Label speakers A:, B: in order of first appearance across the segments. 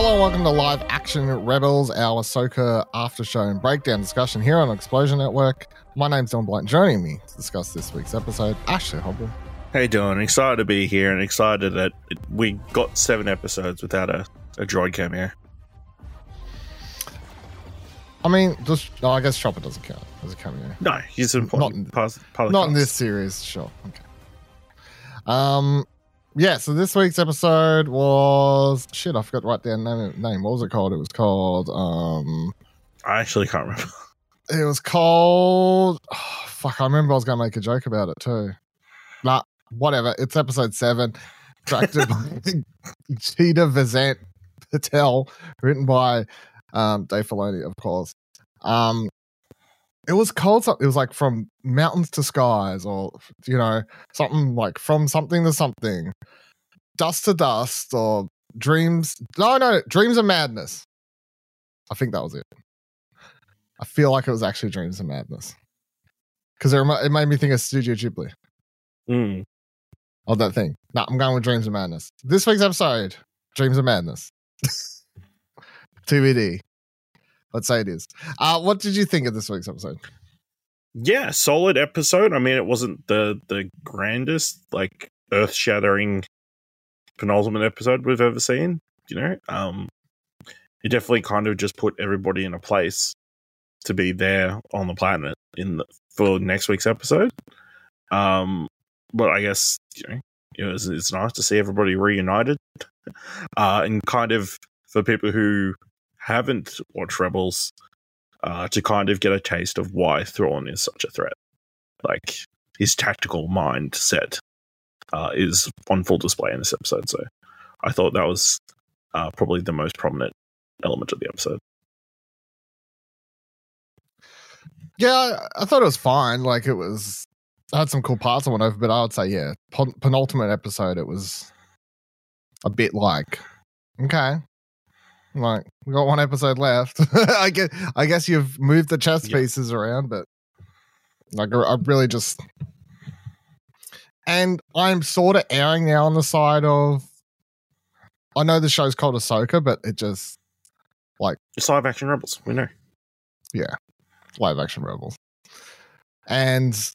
A: Hello and welcome to Live Action Rebels, our Ahsoka after show and breakdown discussion here on Explosion Network. My name's Don Blunt. Joining me to discuss this week's episode, Ashley Hobley.
B: Hey Don. excited to be here and excited that we got seven episodes without a, a droid cameo.
A: I mean, just no, I guess Chopper doesn't count as a cameo.
B: No, he's an important
A: Not-
B: part, part
A: Not in this series, sure. Okay. Um, yeah. So this week's episode was shit. I forgot to write down name. Name. What was it called? It was called. Um,
B: I actually can't remember.
A: it was called. oh, fuck. I remember I was gonna make a joke about it too. Nah, whatever. It's episode seven. Directed by Geeta Vasant Patel, written by um, Dave Filoni, of course. Um, it was called something. It was like from mountains to skies, or you know, something like from something to something, dust to dust, or dreams. No, no, dreams of madness. I think that was it. I feel like it was actually dreams of madness because it, remi- it made me think of Studio Ghibli.
B: Mm.
A: Oh, that thing. No, I'm going with Dreams of Madness. This week's episode, Dreams of Madness. TBD. Let's say it is. Uh, what did you think of this week's episode?
B: Yeah, solid episode. I mean, it wasn't the the grandest, like earth shattering penultimate episode we've ever seen. You know, um, it definitely kind of just put everybody in a place to be there on the planet in the, for next week's episode. Um, but I guess you know, it was, it's nice to see everybody reunited, uh, and kind of for people who haven't watched Rebels, uh, to kind of get a taste of why Thrawn is such a threat. Like his tactical mindset uh, is on full display in this episode. So I thought that was uh, probably the most prominent element of the episode.
A: Yeah, I, thought it was fine. Like it was, I had some cool parts I went over, but I would say, yeah, pen- penultimate episode, it was a bit like, okay, like we got one episode left. I guess, I guess you've moved the chess
B: Yeah.
A: pieces around, but like I, I really just, and I'm sort of erring now on the side of, I know the show's called Ahsoka, but it just
B: It's live action rebels. We know.
A: Yeah, live action rebels and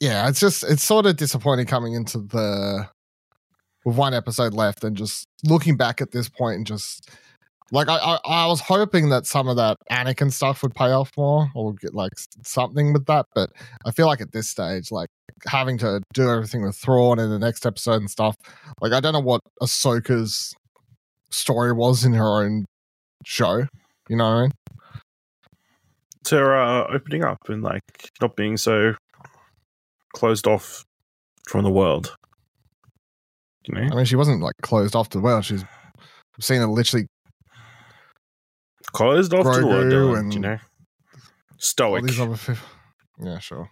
A: yeah it's just it's sort of disappointing coming into the with one episode left and just looking back at this point and just like I, I i was hoping that some of that anakin stuff would pay off more or get like something with that but i feel like at this stage like having to do everything with Thrawn in the next episode and stuff like i don't know what ahsoka's story was in her own show you know what i mean
B: To uh, opening up and like not being so closed off from the world. You know,
A: I mean, she wasn't like closed off to the world. She's seen her literally
B: closed off to the world.
A: And
B: you know, stoic.
A: yeah, sure.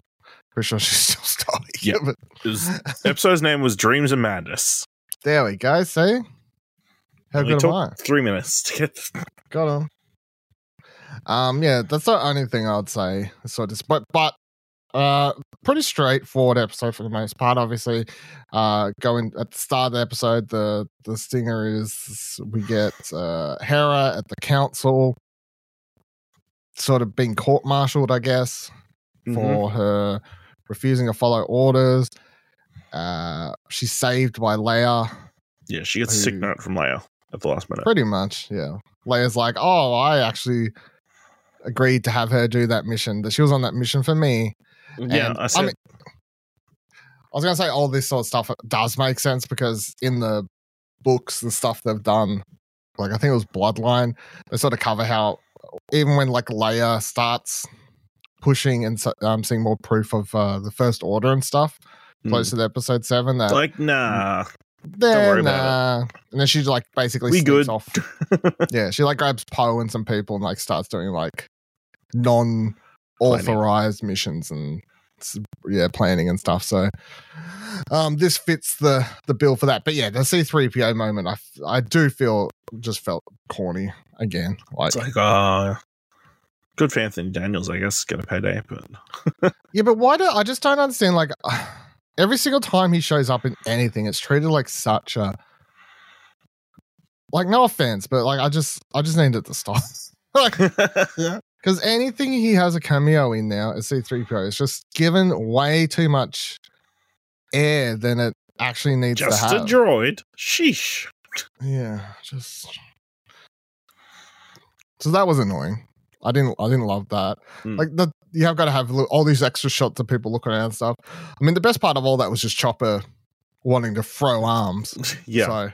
A: Pretty sure she's still stoic.
B: Yeah,
A: but
B: was, episode's name was Dreams of Madness.
A: there we go. See, how good am I?
B: three minutes to get.
A: Got him. Um, yeah, that's the only thing I'd say. So this, but but uh, pretty straightforward episode for the most part. Obviously, uh, going at the start of the episode, the the stinger is we get uh Hera at the council, sort of being court-martialed, I guess,
B: Mhm.
A: for her refusing to follow orders. Uh, she's saved by Leia.
B: Yeah, she gets a sick note from Leia at the last minute.
A: Pretty much, yeah. Leia's like, oh, I actually agreed to have her do that mission. That she was on that mission for me.
B: Yeah, I said.
A: mean, I was gonna say all this sort of stuff does make sense because in the books, the stuff they've done, like I think it was Bloodline, they sort of cover how even when like Leia starts pushing and so- um, seeing more proof of uh, the First Order and stuff,
B: hmm,
A: close to the episode seven, that
B: like, nah.
A: then,
B: worry about
A: uh, and then she like basically
B: We good.
A: off. yeah, she like grabs Poe and some people and like starts doing like non authorized missions and yeah, planning and stuff. So um this fits the the bill for that. But yeah, the C3PO moment I I do feel just felt corny again. Like
B: It's like, uh, good for Anthony Daniels, I guess, get a payday, but
A: Yeah, but why do I just don't understand? Like every single time he shows up in anything, it's treated like such a like no offense, but like I just I just need it to stop. like because anything he has a cameo in now as C3PO is just given way too much air than it actually needs
B: Just
A: to have.
B: Just a droid. Sheesh.
A: yeah, just so that was annoying. I didn't I didn't love that.
B: Mm.
A: Like the you have got to have all these extra shots of people looking around and stuff. I mean, the best part of all that was just Chopper wanting to throw arms.
B: Yeah.
A: So.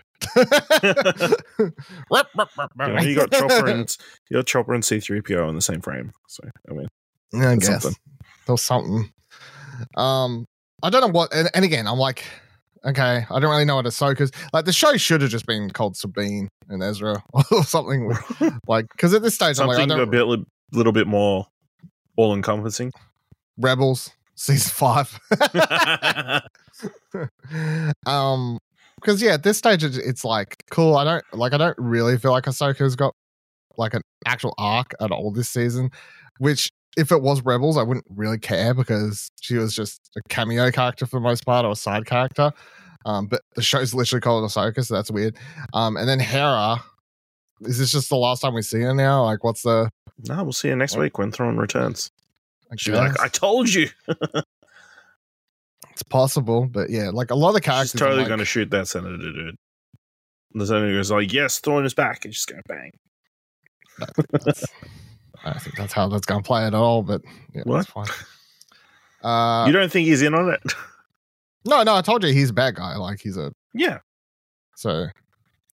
B: You, know, you got Chopper and you got Chopper and C3PO in the same frame. So I mean
A: I guess
B: something.
A: there was something. Um, I don't know what. And, and again, I'm like, okay, I don't really know what Ahsoka's like. The show should have just been called Sabine and Ezra or something like because at this stage, I'm like, I
B: something
A: don't
B: a bit li- little bit more all encompassing.
A: Rebels season five. um, because yeah, at this stage, it's, like cool. I don't like. I don't really feel like Ahsoka's got like an actual arc at all this season. Which, if it was Rebels, I wouldn't really care because she was just a cameo character for the most part or a side character. Um, but the show's literally called Ahsoka, so that's weird. Um, and then Hera. Is this just the last time we see her now? Like, what's the?
B: no, we'll see you next week when Thrawn returns.
A: I
B: She'll be like, I told you.
A: it's possible, but yeah, like a lot of characters.
B: She's totally
A: like-
B: going to shoot that senator dude. And the senator goes like, "Yes, Thrawn is back," and she's going to
A: bang. I don't think that's how that's going to play at all, but yeah,
B: What?
A: that's fine. Uh,
B: you don't think he's in on it?
A: no, no, I told you he's a bad guy. Like he's a
B: yeah,
A: so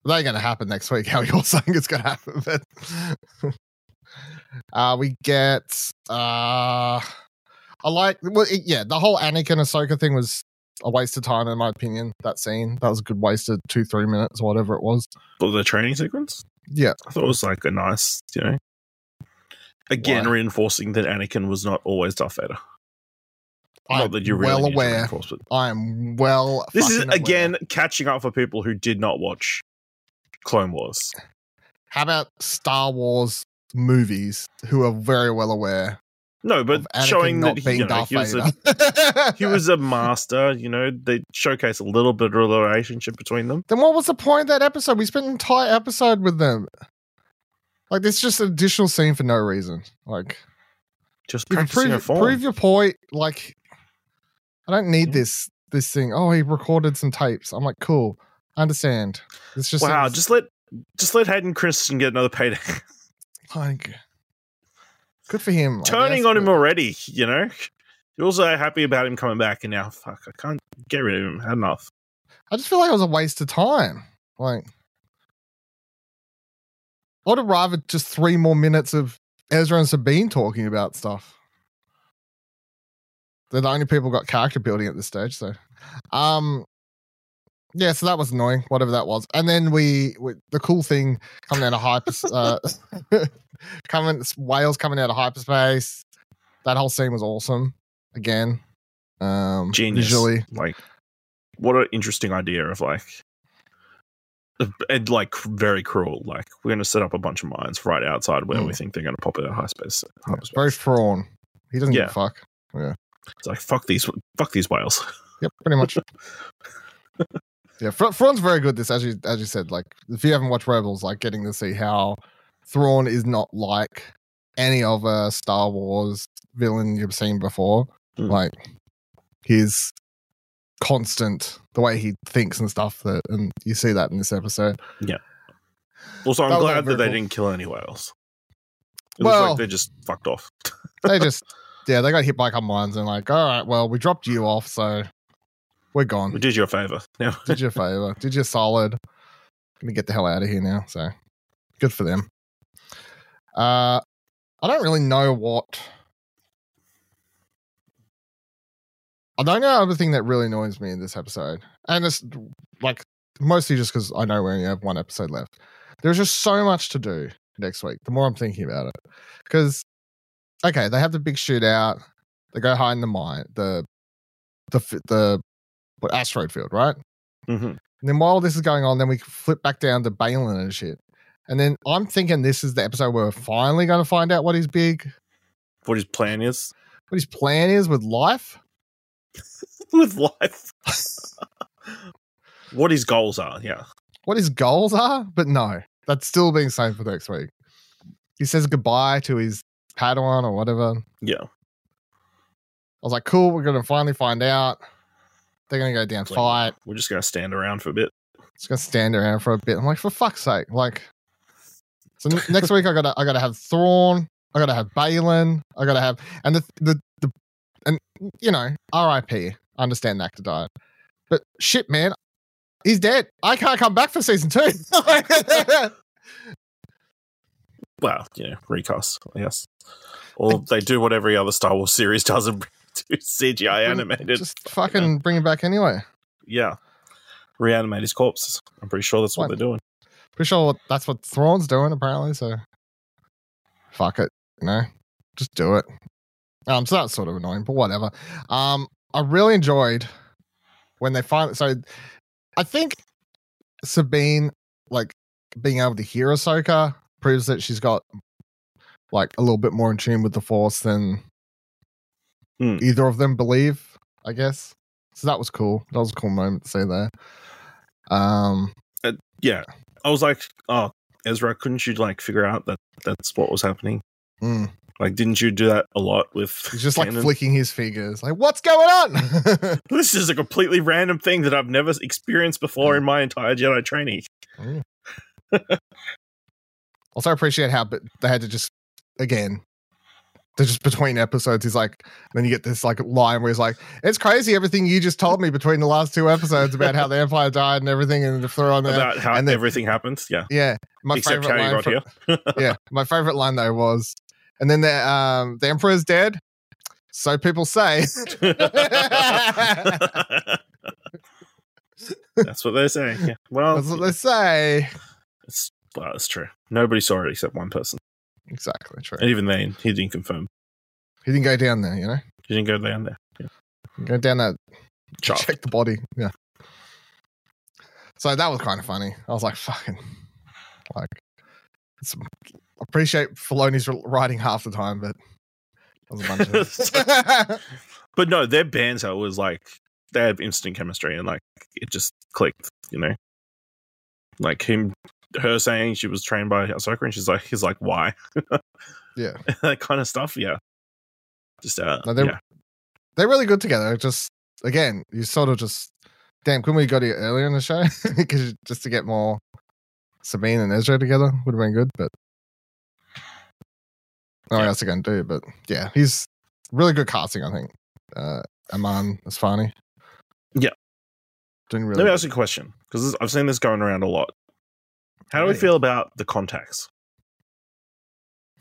A: that ain't going to happen next week. How you're saying it's going to happen, but uh, we get uh, I like well, it, yeah, the whole Anakin Ahsoka thing was a waste of time in my opinion. That scene that was a good waste of two three minutes or whatever it was.
B: for the training sequence.
A: Yeah,
B: I thought it was like a nice, you know, again
A: Why?
B: reinforcing that Anakin was not always Darth Vader.
A: I'm
B: Not that you really
A: well aware.
B: but
A: I am well.
B: This is
A: aware.
B: again catching up for people who did not watch Clone Wars.
A: How about Star Wars movies who are very well aware
B: No, but showing that
A: being
B: you know, he was a he was a master. You know, they showcase a little bit of the relationship between them.
A: then what was the point of that episode? We spent an entire episode with them. Like this, just an additional scene for no reason. Like
B: Just
A: prove,
B: form.
A: prove your point. Like I don't need
B: Yeah.
A: this this thing. Oh, he recorded some tapes. I'm like, cool. I understand. It's just
B: wow, just let just let Hayden Christensen get another payday.
A: like good for him.
B: Turning on him already, you know. You're also happy about him coming back, and now fuck, I can't get rid of him. Had enough.
A: I just feel like it was a waste of time. Like, I would have rather just three more minutes of Ezra and Sabine talking about stuff. They're the only people got character building at this stage. So, um, yeah, so that was annoying, whatever that was. And then we, we the cool thing coming out of hyper, uh, coming whales coming out of hyperspace. That whole scene was awesome. Again, um,
B: Genius.
A: visually.
B: Like, what an interesting idea of like, and like very cruel. Like, we're going to set up a bunch of mines right outside where we
A: Mm.
B: think they're going to pop out of high space. hyperspace.
A: Very Thrawn. He doesn't give a fuck.
B: Yeah, it's like fuck these, fuck these whales.
A: Yep, pretty much. yeah, Thrawn's very good. This, as you as you said, like if you haven't watched Rebels, like getting to see how Thrawn is not like any other Star Wars villain you've seen before.
B: Mm.
A: Like his constant, the way he thinks and stuff. That and you see that in this episode. Yeah.
B: Also, I'm
A: That
B: glad that they
A: cool.
B: didn't kill any whales. It
A: Well-
B: like they just fucked off.
A: They just, yeah, they got hit by a couple mines and like, all right, well, we dropped you off, so we're gone.
B: We did you a favor. Now,
A: did you a favor. Did you a solid. Gonna get the hell out of here now. So good for them. Uh I don't really know what I don't know other thing that really annoys me in this episode. And it's like mostly just because I know we only have one episode left. There's just so much to do next week. The more I'm thinking about it. Because okay, they have the big shootout. They go hide in the mine, the the the what asteroid field, right?
B: Mhm.
A: And then while this is going on, then we flip back down to Baylan and shit. And then I'm thinking this is the episode where we're finally going to find out what his big,
B: what his plan is
A: what his plan is with life.
B: with life. what his goals are, yeah.
A: what his goals are, but no, that's still being saved for next week. He says goodbye to his Padawan or whatever.
B: Yeah.
A: I was like, cool, we're gonna finally find out. They're gonna go down
B: Clean.
A: fight.
B: We're just gonna stand around for a bit.
A: Just gonna stand around for a bit. I'm like, for fuck's sake, like. So next week I gotta I gotta have Thrawn. I gotta have Baylan. I gotta have and the the the and you know R.I.P. I understand the actor died, but shit, man, he's dead. I can't come back for season two.
B: Well, you know, recast, I guess. Or they do what every other Star Wars series does and do CGI animated.
A: Just fucking bring him back anyway.
B: yeah. Reanimate his corpses. I'm pretty sure that's what
A: What?
B: they're doing.
A: Pretty sure that's what Thrawn's doing apparently. So fuck it, you know, just do it. Um, so that's sort of annoying, but whatever. Um, I really enjoyed when they finally. So I think Sabine, like being able to hear Ahsoka, proves that she's got like a little bit more in tune with the Force than
B: Hmm.
A: either of them believe. I guess. So that was cool. That was a cool moment to see there. Um,
B: Yeah. I was like, oh, Ezra, couldn't you like figure out that that's what was happening?
A: mm.
B: Like, didn't you do that a lot with
A: He's just like flicking his fingers, like, what's going on?
B: This is a completely random thing that I've never experienced before in my entire Jedi training.
A: also, I appreciate how but they had to just, again, they're just between episodes. He's like, then you get this like line where he's like, it's crazy everything you just told me between the last two episodes about how the Empire died and everything and the throw on there.
B: About how
A: and then-
B: everything happens. Yeah.
A: Yeah. My
B: Except
A: favorite
B: how you
A: line
B: got
A: from-
B: here.
A: yeah, my favorite line though was, and then the um the Emperor's dead. So people say.
B: That's what they're saying. Yeah. Well,
A: That's what they say.
B: it's, well, that's true. Nobody saw it except one person.
A: Exactly true.
B: And even then, he didn't confirm.
A: He didn't go down there, you know.
B: He didn't go down there. Yeah.
A: Go down that
B: Shaft.
A: check the body. Yeah. So that was kind of funny. I was like, fucking, like, it's, appreciate Filoni's writing half the time, but was a bunch of.
B: But no, their banter was like they have instant chemistry and like it just clicked, you know. Like him, her saying she was trained by Ahsoka, and she's like, he's like, why?
A: yeah,
B: that kind of stuff. Yeah, just uh,
A: No, they're-
B: yeah,
A: they're really good together. Just again, you sort of just, damn, couldn't we go to you earlier in the show? Because just to get more Sabine and Ezra together would have been good, but. I don't know else they're do, but yeah, he's really good casting, I think. Uh, Eman Esfandi.
B: Yeah.
A: Doing really
B: Let me
A: good.
B: ask you a question because I've seen this going around a lot. How do we feel about the contacts?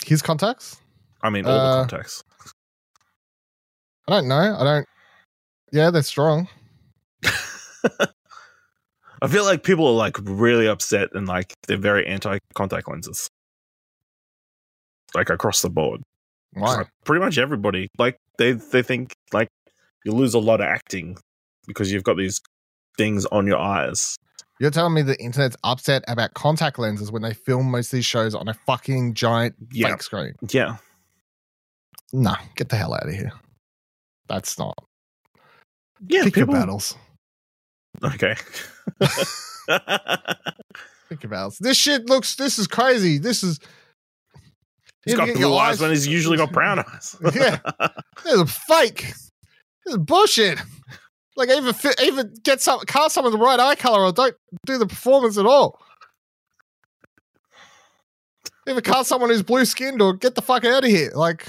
A: His contacts?
B: I mean, all
A: Uh,
B: the contacts.
A: I don't know. I don't. Yeah, they're strong.
B: I feel like people are like really upset and like they're very anti contact lenses, like across the board.
A: Why?
B: Like, pretty much everybody like they they think like you lose a lot of acting because you've got these things on your eyes.
A: You're telling me the internet's upset about contact lenses when they film most of these shows on a fucking giant
B: Yeah,
A: fake screen?
B: yeah.
A: Nah, get the hell out of here. That's not.
B: Yeah,
A: Pick
B: people.
A: your battles.
B: Okay.
A: Pick your battles. This shit looks. This is crazy. This is.
B: He's got blue
A: your
B: eyes when he's usually got brown eyes.
A: Yeah. This is fake. This is bullshit. Like even even get some cast someone the right eye color or don't do the performance at all. Even cast someone who's blue skinned or get the fuck out of here. Like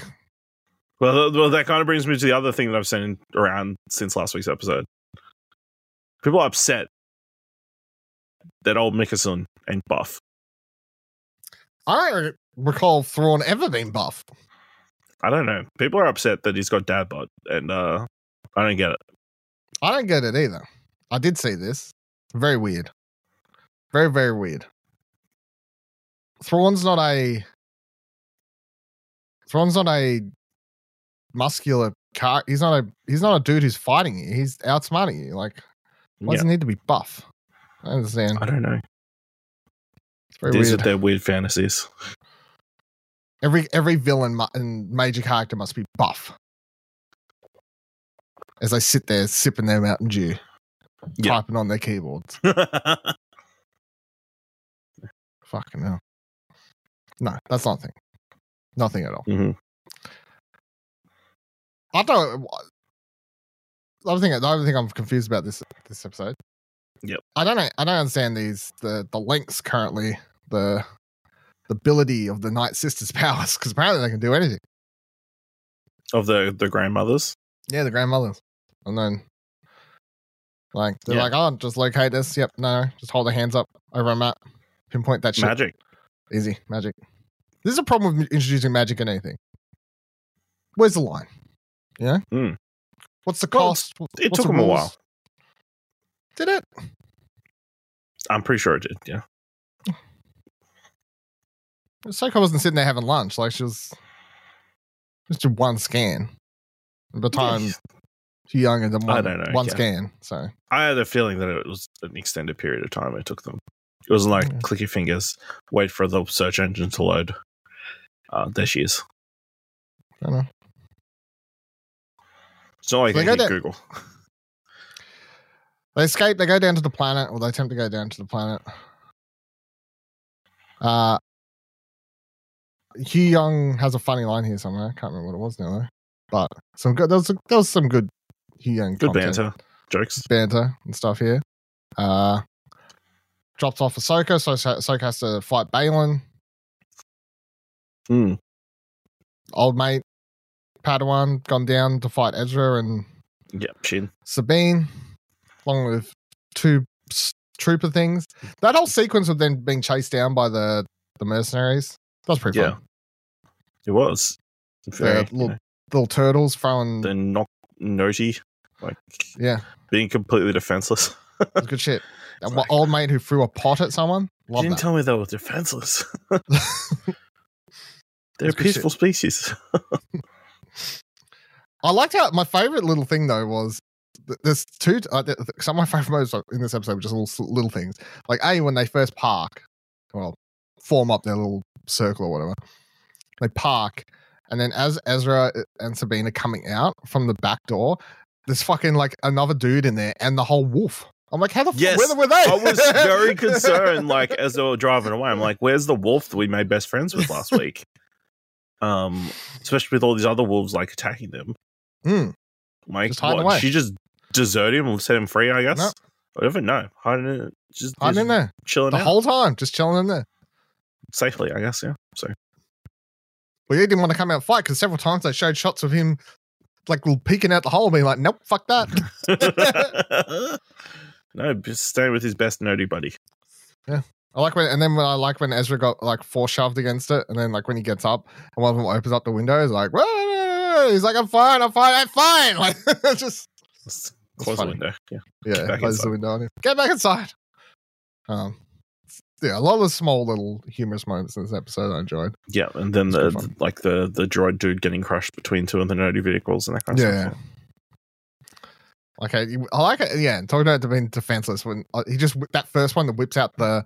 B: well, th- well, that kind of brings me to the other thing that I've seen around since last week's episode. People are upset that old Mikkelsen ain't buff.
A: I don't recall Thrawn ever being buff.
B: I don't know. People are upset that he's got dad bod, and uh, I don't get it.
A: I don't get it either. I did see this. Very weird. Very, very weird. Thrawn's not a Thrawn's not a muscular car. He's not a he's not a dude who's fighting you. He's outsmarting you. Like, why does
B: Yeah,
A: he need to be buff? I understand.
B: I don't know.
A: It's very
B: These
A: weird.
B: are their weird fantasies.
A: Every every villain mu- and major character must be buff. As they sit there sipping their Mountain Dew,
B: Yeah.
A: typing on their keyboards. Fucking hell. No, that's nothing. Nothing at all.
B: hmm
A: I don't. The other thing, the other thing I'm confused about this this episode.
B: Yep.
A: I don't know. I don't understand these the the links currently the the ability of the Night Sisters' powers because apparently they can do anything.
B: Of the the grandmothers.
A: Yeah, the grandmothers, and then like they're
B: Yeah.
A: like, oh, just locate this. Yep, no, just hold their hands up over a map, pinpoint that shit.
B: Magic.
A: Easy magic. This is a problem with introducing magic in anything. Where's the line? Yeah.
B: Mm.
A: What's the
B: Well,
A: cost?
B: it
A: What's
B: took
A: the
B: 'em a while.
A: Did it?
B: I'm pretty sure it did. Yeah.
A: Soko wasn't sitting there having lunch. Like she was just one scan. The time she's younger than
B: I
A: one,
B: don't know,
A: one
B: yeah.
A: scan. So
B: I had a feeling that it was an extended period of time it took them. It wasn't like
A: Yeah.
B: click your fingers, wait for the search engine to load. Uh, there she is.
A: I don't know.
B: It's not like
A: So they go down-
B: Google.
A: They escape. They go down to the planet, or they attempt to go down to the planet. Uh, Huyang has a funny line here somewhere. I can't remember what it was now though. But some good. There was there was some good Young
B: Good
A: content.
B: banter. Jokes.
A: banter and stuff here. Uh, drops off Ahsoka, so Ahso- Ahsoka has to fight Baylan,
B: Mm.
A: old mate Padawan, gone down to fight Ezra and
B: Yep, Shin.
A: Sabine, along with two trooper things. That whole sequence of them being chased down by the the mercenaries that was pretty
B: Yeah.
A: fun.
B: It was. Very,
A: The little little turtles throwing,
B: the knock noti, like
A: yeah,
B: being completely defenseless.
A: was good shit.
B: Like-
A: old mate who threw a pot at someone,
B: You didn't
A: that.
B: tell me they were defenseless. They're a
A: shit.
B: peaceful species.
A: I liked how my favorite little thing though was there's two. Uh, some of my favorite moments in this episode were just little little things. Like a when they first park, well, form up their little circle or whatever. They park, and then as Ezra and Sabine are coming out from the back door, there's fucking like another dude in there and the whole wolf. I'm like, how the
B: Yes,
A: fuck? Where were they?
B: I was very concerned, like as they were driving away. I'm like, "Where's the wolf that we made best friends with last week?" Um, especially with all these other wolves like attacking them.
A: Hmm.
B: Like,
A: Just
B: what,
A: away.
B: she just deserted him and set him free. I guess.
A: No.
B: Whatever. No, hiding in, just, just
A: in there
B: chilling
A: the
B: out
A: whole time, just chilling in there.
B: safely. I guess. Yeah. So
A: Well, he didn't want to come out and fight because several times they showed shots of him like peeking out the hole, being like, "Nope, fuck that."
B: no, just staying with his best nerdy buddy.
A: Yeah, I like when, and then when I like when Ezra got like force shoved against it, and then like when he gets up and one of them opens up the window, he's like, "Whoa!" he's like, "I'm fine, I'm fine, I'm fine." Like, just
B: Let's close the window. Yeah.
A: yeah, close the window on him. Get back inside. Um, yeah, a lot of small little humorous moments in this episode I enjoyed.
B: Yeah, and then
A: It's
B: the like the the droid dude getting crushed between two of the nerdy vehicles and that kind of
A: Yeah.
B: stuff.
A: Okay, I like it. Yeah, and talking about being defenseless when uh, he just that first one that whips out the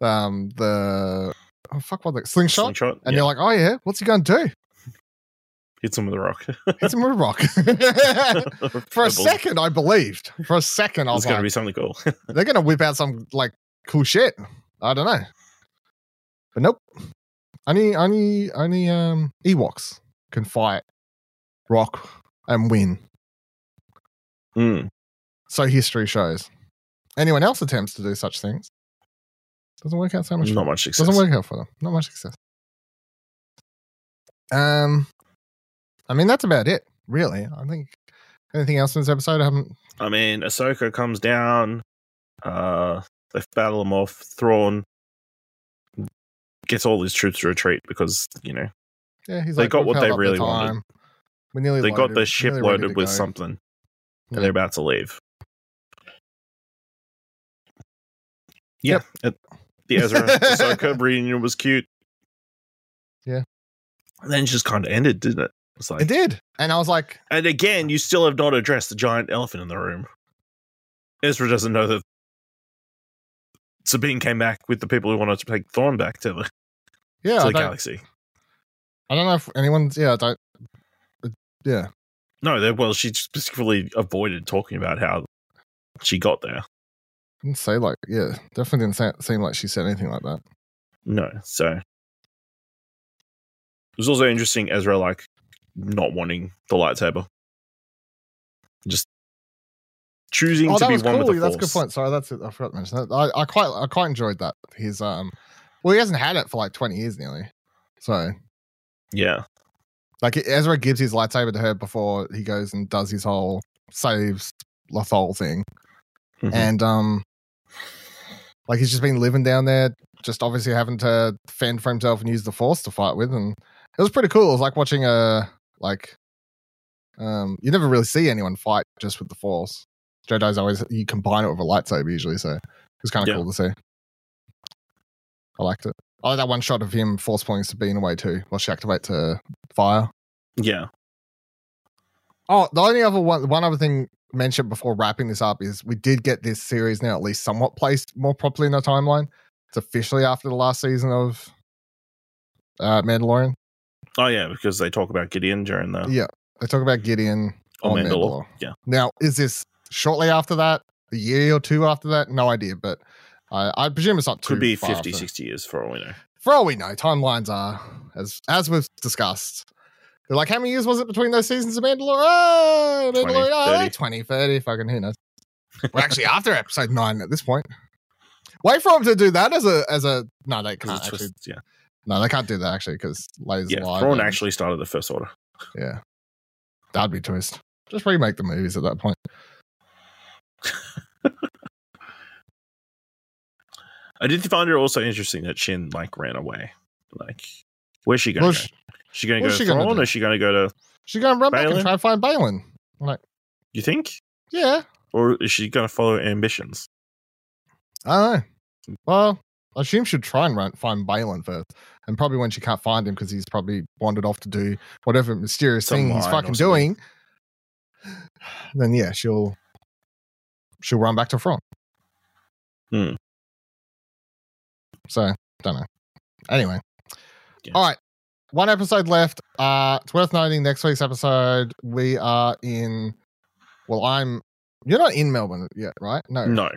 A: um the oh fuck what the slingshot,
B: Slingshot.
A: and
B: yeah.
A: you're like, oh yeah, what's he gonna do?
B: hits him with a rock.
A: Hits him with a rock. For a second, I believed. For a second, I
B: it's
A: was
B: going to be something cool.
A: they're gonna whip out some like cool shit. I don't know, but nope. Only, only, only um Ewoks can fight rock and win.
B: Mm.
A: So history shows. Anyone else attempts to do such things doesn't work out so much. for
B: Not much success.
A: Doesn't work out for them. Not much success. Um, I mean that's about it, really. I think anything else in this episode I haven't.
B: I mean, Ahsoka comes down. Uh, they battle him off. Thrawn gets all his troops to retreat because you know
A: Yeah, he's
B: They
A: like,
B: got what they
A: up the
B: really wanted.
A: We nearly
B: they got
A: loaded,
B: the ship loaded with
A: go."
B: something,
A: Yeah.
B: and they're about to leave. Yeah, it- the Ezra Ahsoka reunion was cute.
A: Yeah.
B: and then it just kind of ended, didn't it? It's like,
A: It did, and I was like,
B: and again, you still have not addressed the giant elephant in the room. Ezra doesn't know that Sabine came back with the people who wanted to take Thrawn back to the,
A: "Yeah,
B: to the galaxy.
A: I don't know if anyone's. Yeah, I don't. uh, Yeah,
B: No, they, well, she specifically avoided talking about how she got there.
A: didn't say like. Yeah, definitely didn't say, seem like she said anything like that.
B: No. So it was also interesting Ezra like not wanting the lightsaber. Just choosing
A: Oh,
B: to be one
A: cool.
B: with the
A: That's a good point. Sorry, that's it. I forgot to mention that. I, I quite I quite enjoyed that. His um, well, he hasn't had it for like twenty years nearly. So
B: Yeah.
A: like Ezra gives his lightsaber to her before he goes and does his whole saves Lothal thing,
B: Mhm.
A: and um, like he's just been living down there, just obviously having to fend for himself and use the Force to fight with, and it was pretty cool. It was like watching a like, um, you never really see anyone fight just with the Force. Jedi's always you combine it with a lightsaber usually, so it was kind of
B: Yeah.
A: cool to see. I liked it. I like that one shot of him force pulling Sabine away too, while she activates her fire.
B: Yeah.
A: Oh, the only other one, one other thing mentioned before wrapping this up is we did get this series now at least somewhat placed more properly in the timeline. It's officially after the last season of uh, Mandalorian.
B: Oh yeah, because they talk about Gideon during the
A: Yeah, they talk about Gideon
B: oh,
A: on
B: Mandalore.
A: Mandalore.
B: Yeah.
A: Now, is this shortly after that? A year or two after that? No idea, but I, I presume it's not too
B: Could be
A: far
B: 50,
A: after.
B: 60 years for all we know.
A: For all we know, timelines are as as we've discussed. They're like, how many years was it between those seasons of Mandalore? Oh, Mandalorian,
B: 20,
A: oh,
B: 30.
A: 20, 30, fucking who knows? We're actually after episode nine at this point. Wait for them to do that as a as a no, they can't actually.
B: yeah,
A: No, they can't do that actually because Leia's
B: yeah.
A: alive.
B: Thrawn
A: and-
B: actually started the First Order.
A: yeah, that'd be a twist. Just remake the movies at that point.
B: I did find it also interesting that Shin like ran away. Like, where's she going
A: Well,
B: go?
A: sh-
B: She going to go to Thrawn, or is she going to go to?
A: she's gonna run back and try to find Baylan. Like,
B: You think,
A: yeah,
B: or is she going to follow ambitions?
A: I don't know. Well, I assume she'd try and run, find Baylan first. And probably when she can't find him because he's probably wandered off to do whatever mysterious
B: Some
A: thing he's fucking doing, then yeah, she'll she'll run back to Thrawn.
B: Hmm.
A: So don't know. Anyway.
B: Yeah.
A: All right. One episode left. Uh it's worth noting next week's episode we are in well, I'm you're not in Melbourne yet, right? No.
B: No,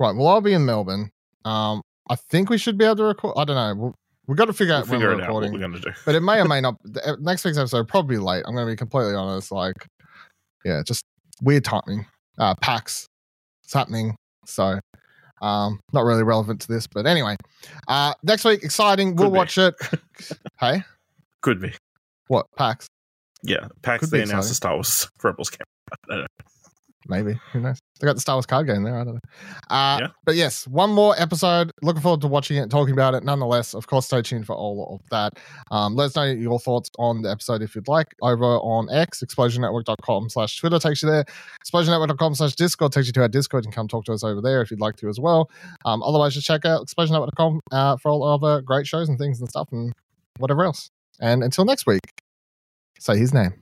A: Right. Well, I'll be in Melbourne. Um, I think we should be able to record. I don't know. We'll, we've got to figure
B: we'll
A: out when
B: figure
A: we're
B: it out what
A: recording.
B: we're going to do.
A: but it may or may not. uh, Next week's episode probably late. I'm going to be completely honest. Like, yeah, just weird timing. Uh, PAX, it's happening. So, um, not really relevant to this, but anyway. Uh, next week, exciting. we'll
B: Could be.
A: watch it. hey,
B: Could be.
A: what PAX?
B: Yeah, PAX
A: Could
B: they announced the Star Wars Rebels game.
A: Maybe. Who knows? They got the Star Wars card game there. I don't know. Uh,
B: Yeah.
A: But yes, one more episode. Looking forward to watching it and talking about it. Nonetheless, of course, stay tuned for all of that. Um, let us know your thoughts on the episode if you'd like over on X, explosionnetwork.com slash Twitter takes you there. Explosionnetwork.com slash Discord takes you to our Discord. and come talk to us over there if you'd like to as well. Um, otherwise, just check out explosionnetwork.com uh, for all other great shows and things and stuff and whatever else. And until next week, say his name.